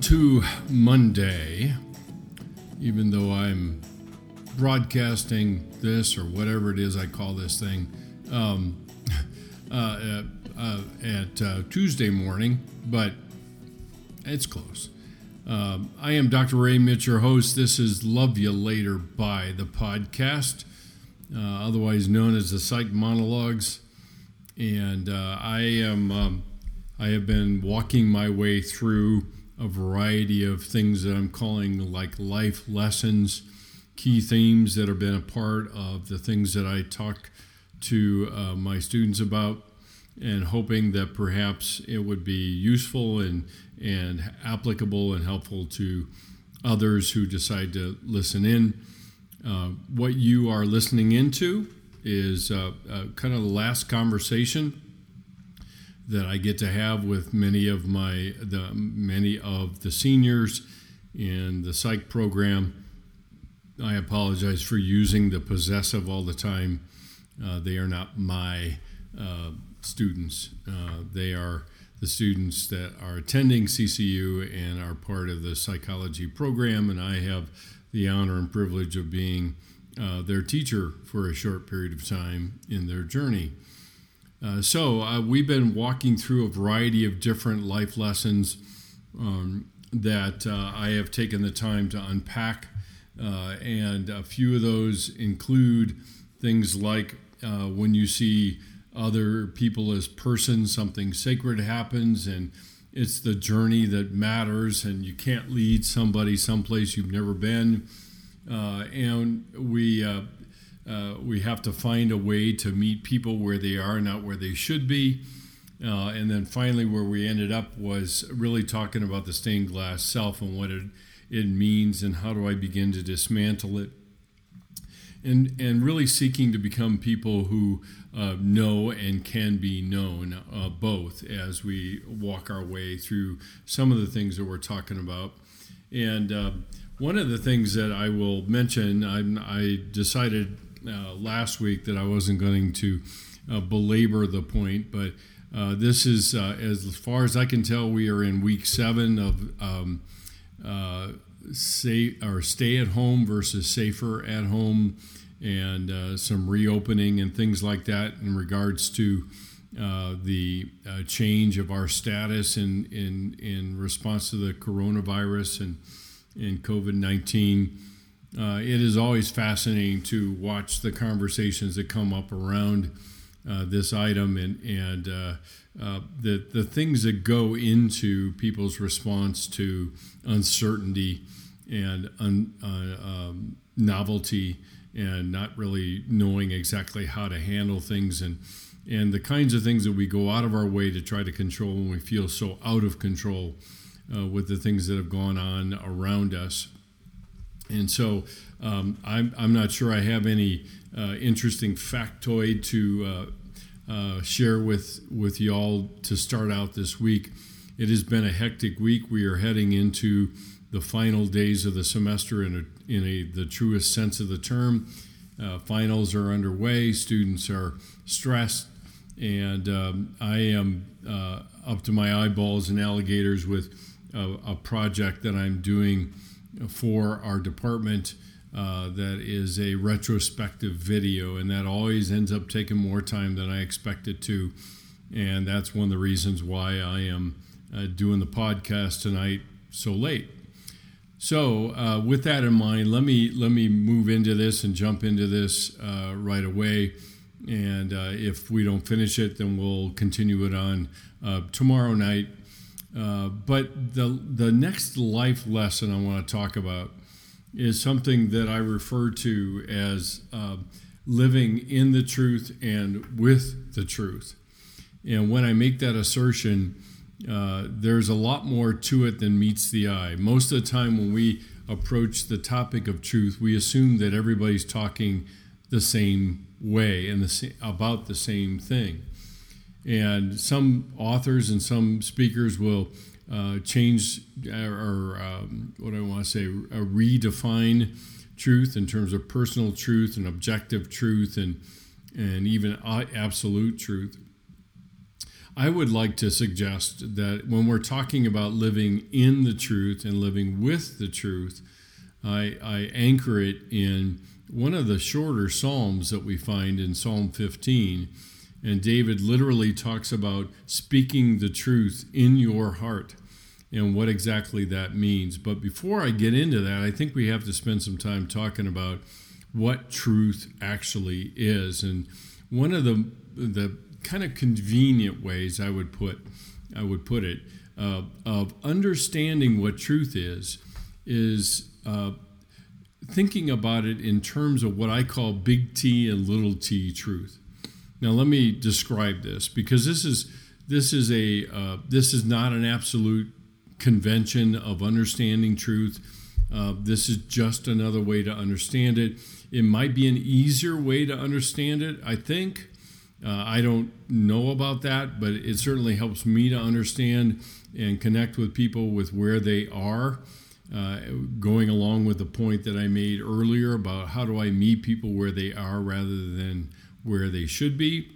to Monday. Even though I'm broadcasting this or whatever it is I call this thing um, uh, uh, at uh, Tuesday morning, but it's close. Um, I am Dr. Ray Mitsch, your host. This is Love You Later by the podcast, uh, otherwise known as the Psych Monologues. And uh, I am um, I have been walking my way through a variety of things that I'm calling like life lessons, key themes that have been a part of the things that I talk to uh, my students about, and hoping that perhaps it would be useful and and applicable and helpful to others who decide to listen in. Uh, what you are listening into is uh, uh kind of the last conversation that I get to have with many of my the many of the seniors in the psych program. I apologize for using the possessive all the time. Uh, they are not my uh, students. Uh, they are the students that are attending CCU and are part of the psychology program, and I have the honor and privilege of being uh, their teacher for a short period of time in their journey. Uh, so uh, we've been walking through a variety of different life lessons um, that uh, I have taken the time to unpack, uh, and a few of those include things like uh, when you see other people as persons, something sacred happens, and it's the journey that matters, and you can't lead somebody someplace you've never been. and we uh, we have to find a way to meet people where they are, not where they should be. Uh, and then finally, where we ended up was really talking about the stained glass self and what it, it means and how do I begin to dismantle it. And, and really seeking to become people who uh, know and can be known, uh, both as we walk our way through some of the things that we're talking about. And uh, one of the things that I will mention, I, I decided uh, last week that I wasn't going to uh, belabor the point, but uh, this is, uh, as far as I can tell, we are in week seven of um, uh, say or stay at home versus safer at home, and uh, some reopening and things like that in regards to. the change of our status in, in, in response to the coronavirus and, and COVID 19 uh, it is always fascinating to watch the conversations that come up around uh, this item and and uh, uh the the things that go into people's response to uncertainty and un, uh, um, novelty and not really knowing exactly how to handle things and and the kinds of things that we go out of our way to try to control when we feel so out of control uh, with the things that have gone on around us and so um, I'm, I'm not sure I have any uh, interesting factoid to uh, uh, share with, with y'all to start out this week. It has been a hectic week. We are heading into the final days of the semester in, a, in a, the truest sense of the term. Uh, finals are underway, students are stressed, and um, I am uh, up to my eyeballs in alligators with a, a project that I'm doing for our department uh, that is a retrospective video, and that always ends up taking more time than I expect it to. And that's one of the reasons why I am uh, doing the podcast tonight so late. So, uh, with that in mind, let me let me move into this and jump into this uh, right away. And uh, if we don't finish it, then we'll continue it on uh, tomorrow night uh, but the the next life lesson I want to talk about is something that I refer to as uh, living in the truth and with the truth. And when I make that assertion, uh, there's a lot more to it than meets the eye. Most of the time, when we approach the topic of truth, we assume that everybody's talking the same way and the, about the same thing. And some authors and some speakers will uh, change or, um, what I want to say, uh, redefine truth in terms of personal truth and objective truth and and even absolute truth. I would like to suggest that when we're talking about living in the truth and living with the truth, I, I anchor it in one of the shorter Psalms that we find in Psalm 15. And David literally talks about speaking the truth in your heart and what exactly that means. But before I get into that, I think we have to spend some time talking about what truth actually is. And one of the the kind of convenient ways I would put I would put it uh, of understanding what truth is is uh, thinking about it in terms of what I call big T and little T truth. Now let me describe this because this is this is a uh, this is not an absolute convention of understanding truth. Uh, this is just another way to understand it. It might be an easier way to understand it, I think. Uh, I don't know about that, but it certainly helps me to understand and connect with people with where they are. Uh, going along with the point that I made earlier about how do I meet people where they are rather than where they should be.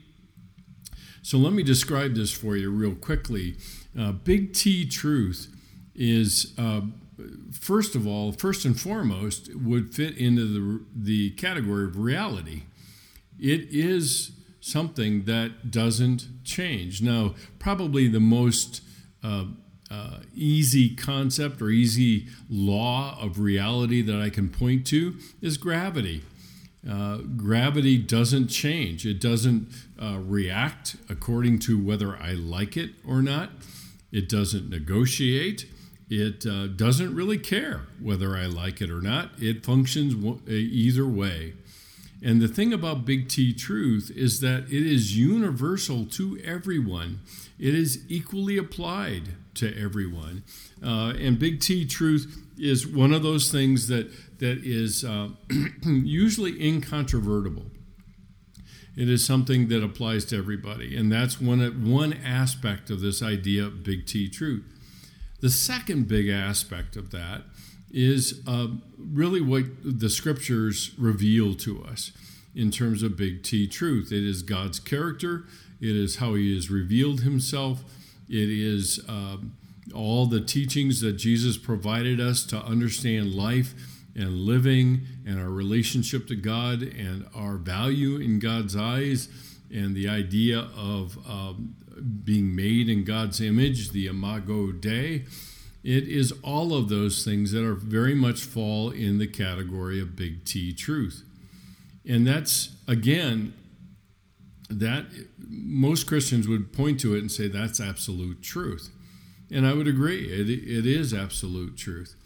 So let me describe this for you real quickly. Uh, big T truth is, uh, first of all, first and foremost, would fit into the, the category of reality. It is something that doesn't change. Now, probably the most uh, uh, easy concept or easy law of reality that I can point to is gravity. Uh, gravity doesn't change. It doesn't uh, react according to whether I like it or not. It doesn't negotiate. It uh, doesn't really care whether I like it or not. It functions either way. And the thing about Big T truth is that it is universal to everyone, it is equally applied to everyone. Uh, and Big T truth is one of those things that, that is uh, usually incontrovertible. It is something that applies to everybody. And that's one, one aspect of this idea of Big T truth. The second big aspect of that is uh, really what the scriptures reveal to us in terms of big T truth. It is God's character, it is how He has revealed Himself, it is um, all the teachings that Jesus provided us to understand life and living and our relationship to God and our value in God's eyes and the idea of um, being made in God's image, the Imago Dei it is all of those things that are very much fall in the category of big T truth. And that's, again, that most Christians would point to it and say that's absolute truth. And I would agree, it, it is absolute truth.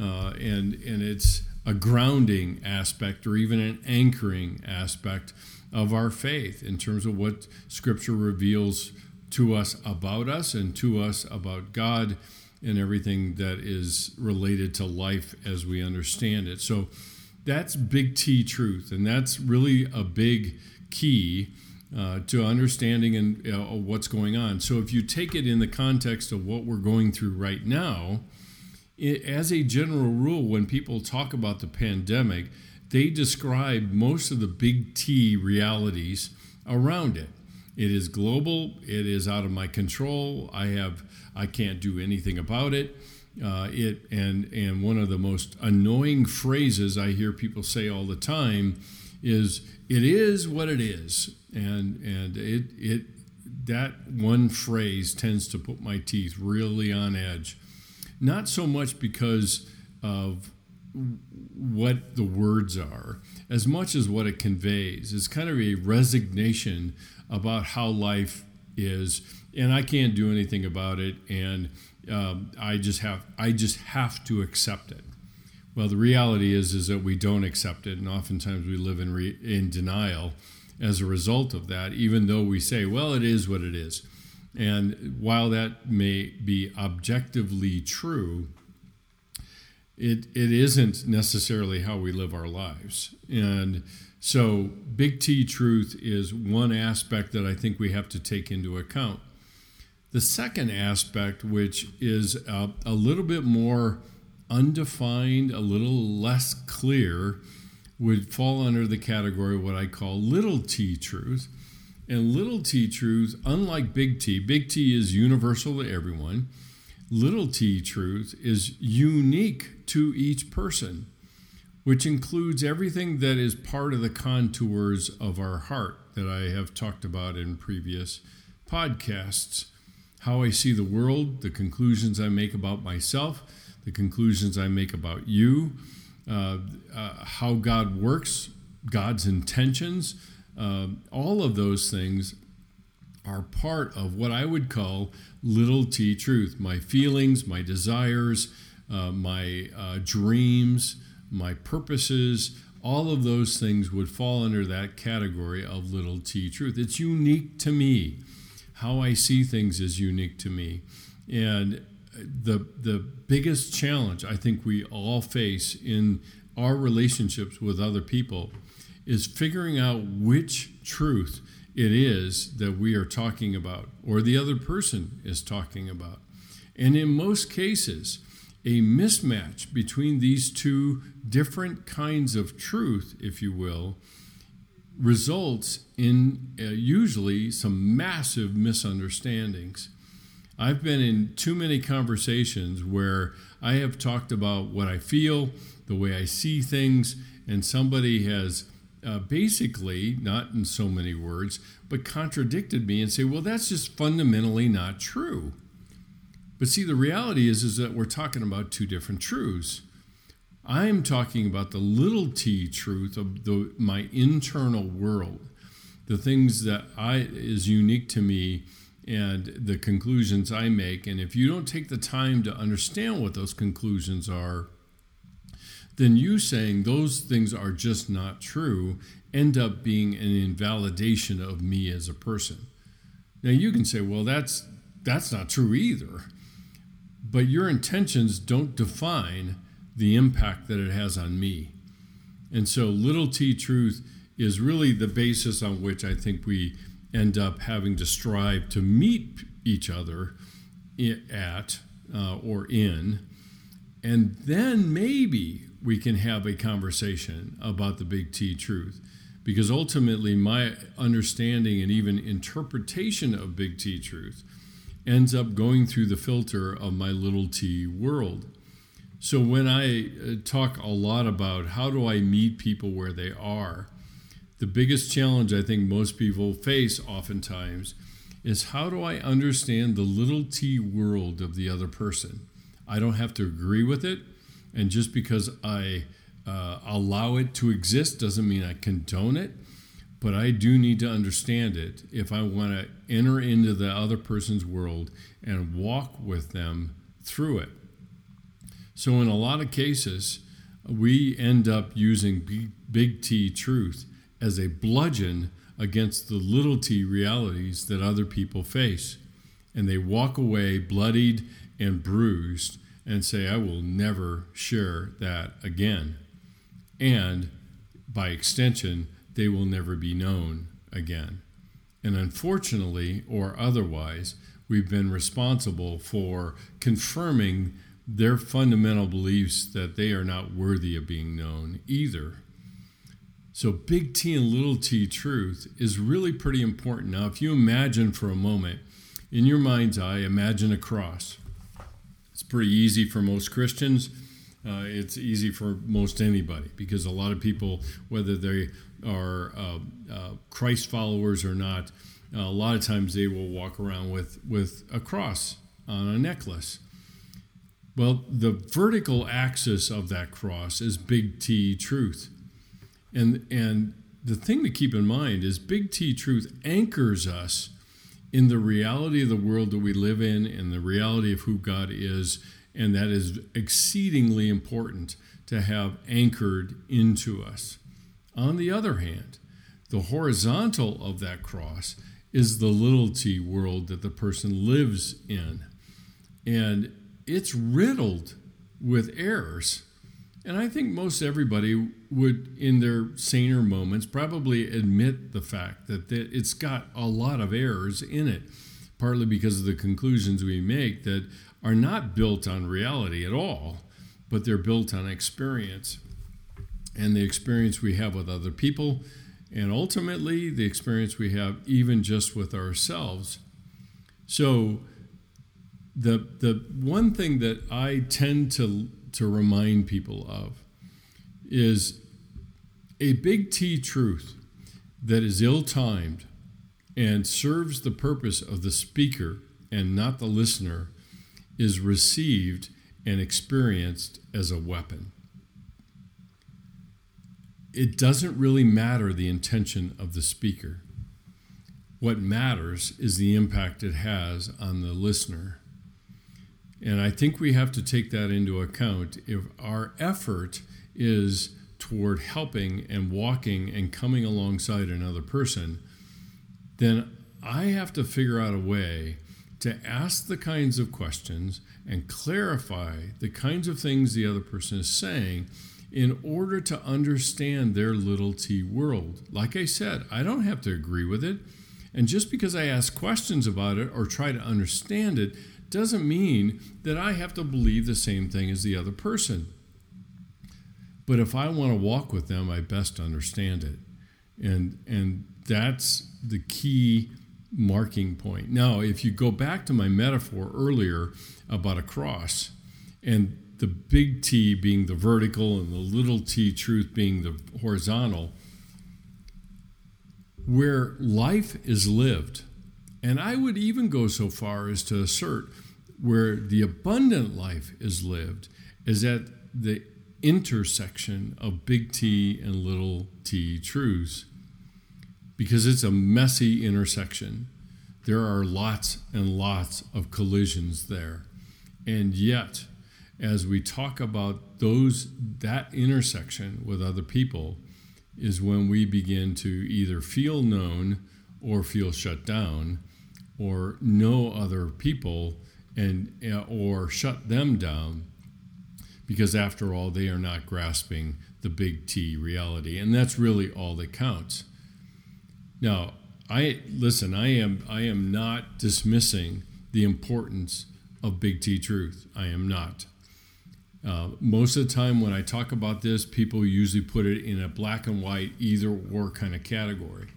Uh, and, and it's a grounding aspect or even an anchoring aspect of our faith in terms of what Scripture reveals to us about us and to us about God and everything that is related to life as we understand it. So that's big T truth, and that's really a big key uh, to understanding and uh, what's going on. So if you take it in the context of what we're going through right now, it, as a general rule, when people talk about the pandemic, they describe most of the big T realities around it. It is global. It is out of my control. I have I can't do anything about it. Uh, it and and one of the most annoying phrases I hear people say all the time is "it is what it is," and and it it that one phrase tends to put my teeth really on edge. Not so much because of what the words are, as much as what it conveys. It's kind of a resignation about how life is, and I can't do anything about it, and um, I just have I just have to accept it. Well, the reality is is that we don't accept it, and oftentimes we live in re, in denial as a result of that. Even though we say, "Well, it is what it is," and while that may be objectively true, it it isn't necessarily how we live our lives, and so, big T truth is one aspect that I think we have to take into account. The second aspect, which is a, a little bit more undefined, a little less clear, would fall under the category of what I call little t truth. And little t truth, unlike big T, big T is universal to everyone. Little t truth is unique to each person, which includes everything that is part of the contours of our heart that I have talked about in previous podcasts. How I see the world, the conclusions I make about myself, the conclusions I make about you, uh, uh, how God works, God's intentions, uh, all of those things are part of what I would call little t truth. My feelings, my desires, uh, my uh, dreams, my purposes, all of those things would fall under that category of little t truth. It's unique to me. How I see things is unique to me. And the the biggest challenge I think we all face in our relationships with other people is figuring out which truth it is that we are talking about or the other person is talking about. And in most cases, a mismatch between these two different kinds of truth, if you will, results in uh, usually some massive misunderstandings. I've been in too many conversations where I have talked about what I feel, the way I see things, and somebody has uh, basically, not in so many words, but contradicted me and say, well, that's just fundamentally not true. But see, the reality is, is that we're talking about two different truths. I'm talking about the little t truth of the, my internal world, the things that I is unique to me and the conclusions I make. And if you don't take the time to understand what those conclusions are, then you saying those things are just not true end up being an invalidation of me as a person. Now you can say, well, that's that's not true either. But your intentions don't define the impact that it has on me. And so little t truth is really the basis on which I think we end up having to strive to meet each other at uh, or in. And then maybe we can have a conversation about the big T truth. Because ultimately, my understanding and even interpretation of big T truth ends up going through the filter of my little t world. So when I uh, talk a lot about how do I meet people where they are, the biggest challenge I think most people face oftentimes is how do I understand the little t world of the other person? I don't have to agree with it. And just because I uh, allow it to exist doesn't mean I condone it. But I do need to understand it if I want to enter into the other person's world and walk with them through it. So, in a lot of cases, we end up using big T truth as a bludgeon against the little t realities that other people face. And they walk away bloodied and bruised and say, I will never share that again. And by extension, they will never be known again. And unfortunately, or otherwise, we've been responsible for confirming their fundamental beliefs that they are not worthy of being known either. So, big T and little t truth is really pretty important. Now, if you imagine for a moment, in your mind's eye, imagine a cross. It's pretty easy for most Christians. Uh, it's easy for most anybody because a lot of people, whether they are uh, uh, Christ followers or not, a lot of times they will walk around with, with a cross on a necklace. Well, the vertical axis of that cross is big T truth. And, and the thing to keep in mind is big T truth anchors us in the reality of the world that we live in and the reality of who God is. And that is exceedingly important to have anchored into us. On the other hand, the horizontal of that cross is the little t world that the person lives in. And it's riddled with errors. And I think most everybody would, in their saner moments, probably admit the fact that it's got a lot of errors in it, partly because of the conclusions we make that are not built on reality at all, but they're built on experience and the experience we have with other people and ultimately the experience we have even just with ourselves. So, the, the one thing that I tend to, to remind people of is a big T truth that is ill timed and serves the purpose of the speaker and not the listener is received and experienced as a weapon. It doesn't really matter the intention of the speaker. What matters is the impact it has on the listener. And I think we have to take that into account. If our effort is toward helping and walking and coming alongside another person, then I have to figure out a way to ask the kinds of questions and clarify the kinds of things the other person is saying in order to understand their little t world. Like I said, I don't have to agree with it. And just because I ask questions about it or try to understand it doesn't mean that I have to believe the same thing as the other person. But if I want to walk with them, I best understand it. And and that's the key marking point. Now, if you go back to my metaphor earlier about a cross and the big T being the vertical and the little t truth being the horizontal, where life is lived, and I would even go so far as to assert where the abundant life is lived is at the intersection of big T and little t truths because it's a messy intersection. There are lots and lots of collisions there. And yet, as we talk about those that intersection with other people is when we begin to either feel known or feel shut down or know other people and eh, or shut them down because after all they are not grasping the big T reality and that's really all that counts now, I listen. I am. I am not dismissing the importance of Big T truth. I am not. Uh, most of the time, when I talk about this, people usually put it in a black and white, either or kind of category.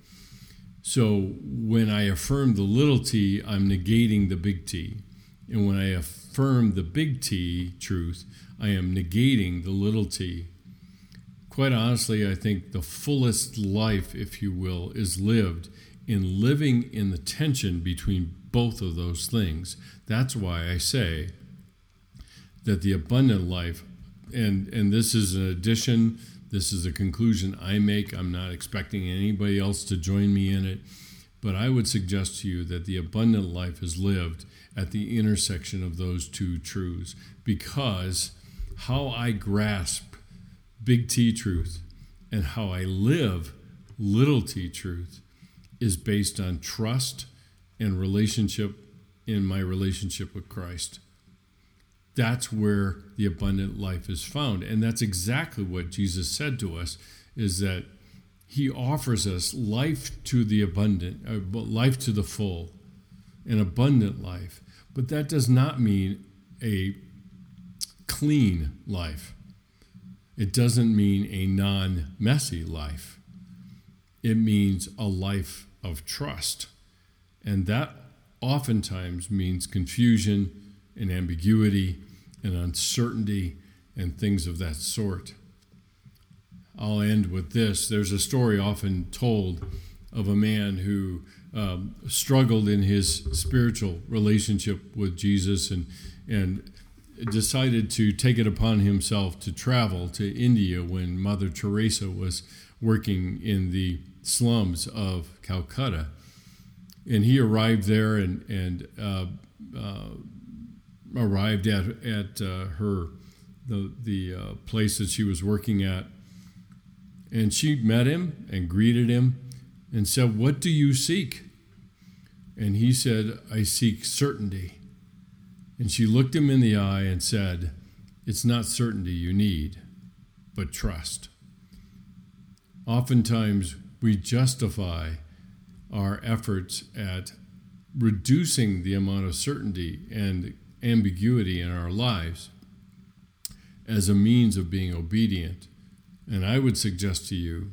So when I affirm the little t, I'm negating the big T. And when I affirm the big T truth, I am negating the little t quite honestly, I think the fullest life, if you will, is lived in living in the tension between both of those things. That's why I say that the abundant life, and, and this is an addition, this is a conclusion I make. I'm not expecting anybody else to join me in it, but I would suggest to you that the abundant life is lived at the intersection of those two truths because how I grasp big T truth and how I live little t truth is based on trust and relationship in my relationship with Christ. That's where the abundant life is found. And that's exactly what Jesus said to us is that he offers us life to the abundant, uh, life to the full, an abundant life. But that does not mean a clean life. It doesn't mean a non messy life, it means a life of trust. And that oftentimes means confusion and ambiguity and uncertainty and things of that sort. I'll end with this. There's a story often told of a man who um, struggled in his spiritual relationship with Jesus and, and decided to take it upon himself to travel to India when Mother Teresa was working in the slums of Calcutta. And he arrived there and, and uh, uh, arrived at, at uh, her, the, the uh, place that she was working at. And she met him and greeted him and said, What do you seek? And he said, I seek certainty. And she looked him in the eye and said, It's not certainty you need, but trust. Oftentimes, we justify our efforts at reducing the amount of certainty and ambiguity in our lives as a means of being obedient. And I would suggest to you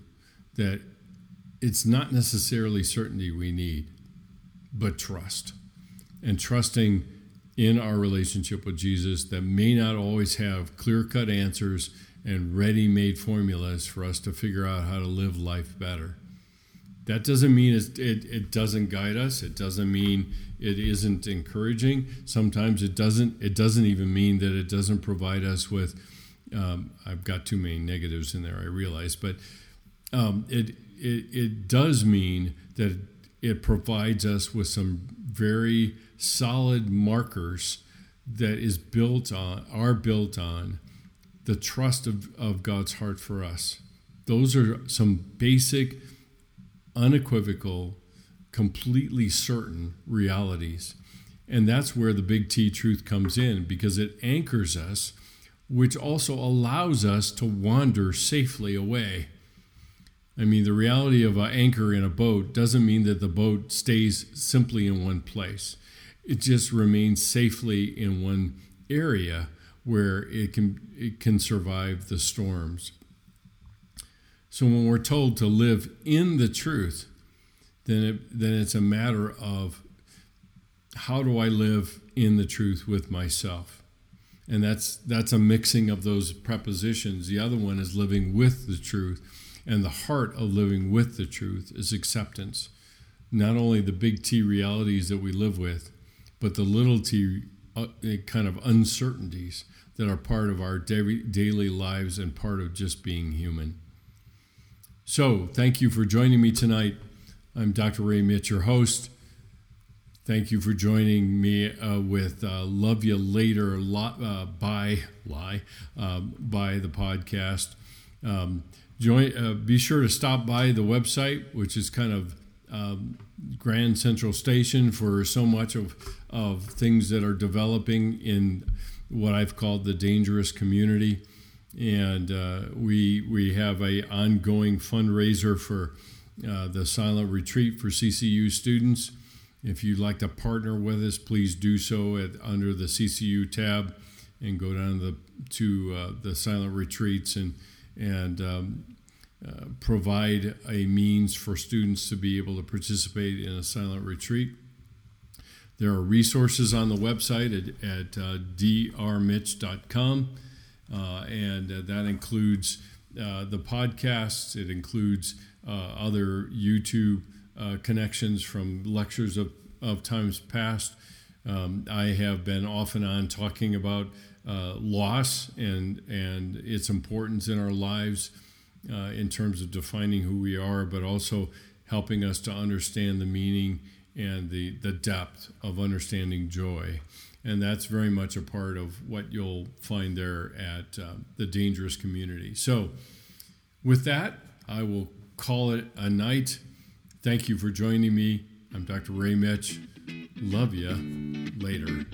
that it's not necessarily certainty we need, but trust. And trusting in our relationship with Jesus that may not always have clear cut answers and ready made formulas for us to figure out how to live life better. That doesn't mean it, it doesn't guide us. It doesn't mean it isn't encouraging. Sometimes it doesn't. It doesn't even mean that it doesn't provide us with. Um, I've got too many negatives in there. I realize, but um, it, it it does mean that it provides us with some very solid markers that is built on are built on the trust of, of God's heart for us. Those are some basic, unequivocal, completely certain realities. And that's where the big T truth comes in because it anchors us, which also allows us to wander safely away. I mean, the reality of an anchor in a boat doesn't mean that the boat stays simply in one place it just remains safely in one area where it can it can survive the storms. So when we're told to live in the truth, then it, then it's a matter of how do I live in the truth with myself? And that's that's a mixing of those prepositions. The other one is living with the truth, and the heart of living with the truth is acceptance. Not only the big T realities that we live with, but the little t uh, kind of uncertainties that are part of our daily lives and part of just being human. So, thank you for joining me tonight. I'm Dr. Ray Mitsch, your host. Thank you for joining me uh, with uh, "Love You Later" uh, by lie um, by the podcast. Um, join. Uh, be sure to stop by the website, which is kind of um, Grand Central Station for so much of, of things that are developing in what I've called the dangerous community. And uh, we, we have a ongoing fundraiser for uh, the silent retreat for CCU students. If you'd like to partner with us, please do so at under the CCU tab and go down to the, to, uh, the silent retreats and and um, uh, provide a means for students to be able to participate in a silent retreat. There are resources on the website at, at uh, drmitch.com, and uh, that includes uh, the podcasts, it includes other YouTube connections from lectures of, of times past. Um, I have been off and on talking about loss and, and its importance in our lives uh, in terms of defining who we are, but also helping us to understand the meaning and the, the depth of understanding joy. And that's very much a part of what you'll find there at uh, the Dangerous Community. So, with that, I will call it a night. Thank you for joining me. I'm Dr. Ray Mitsch. Love you. Later.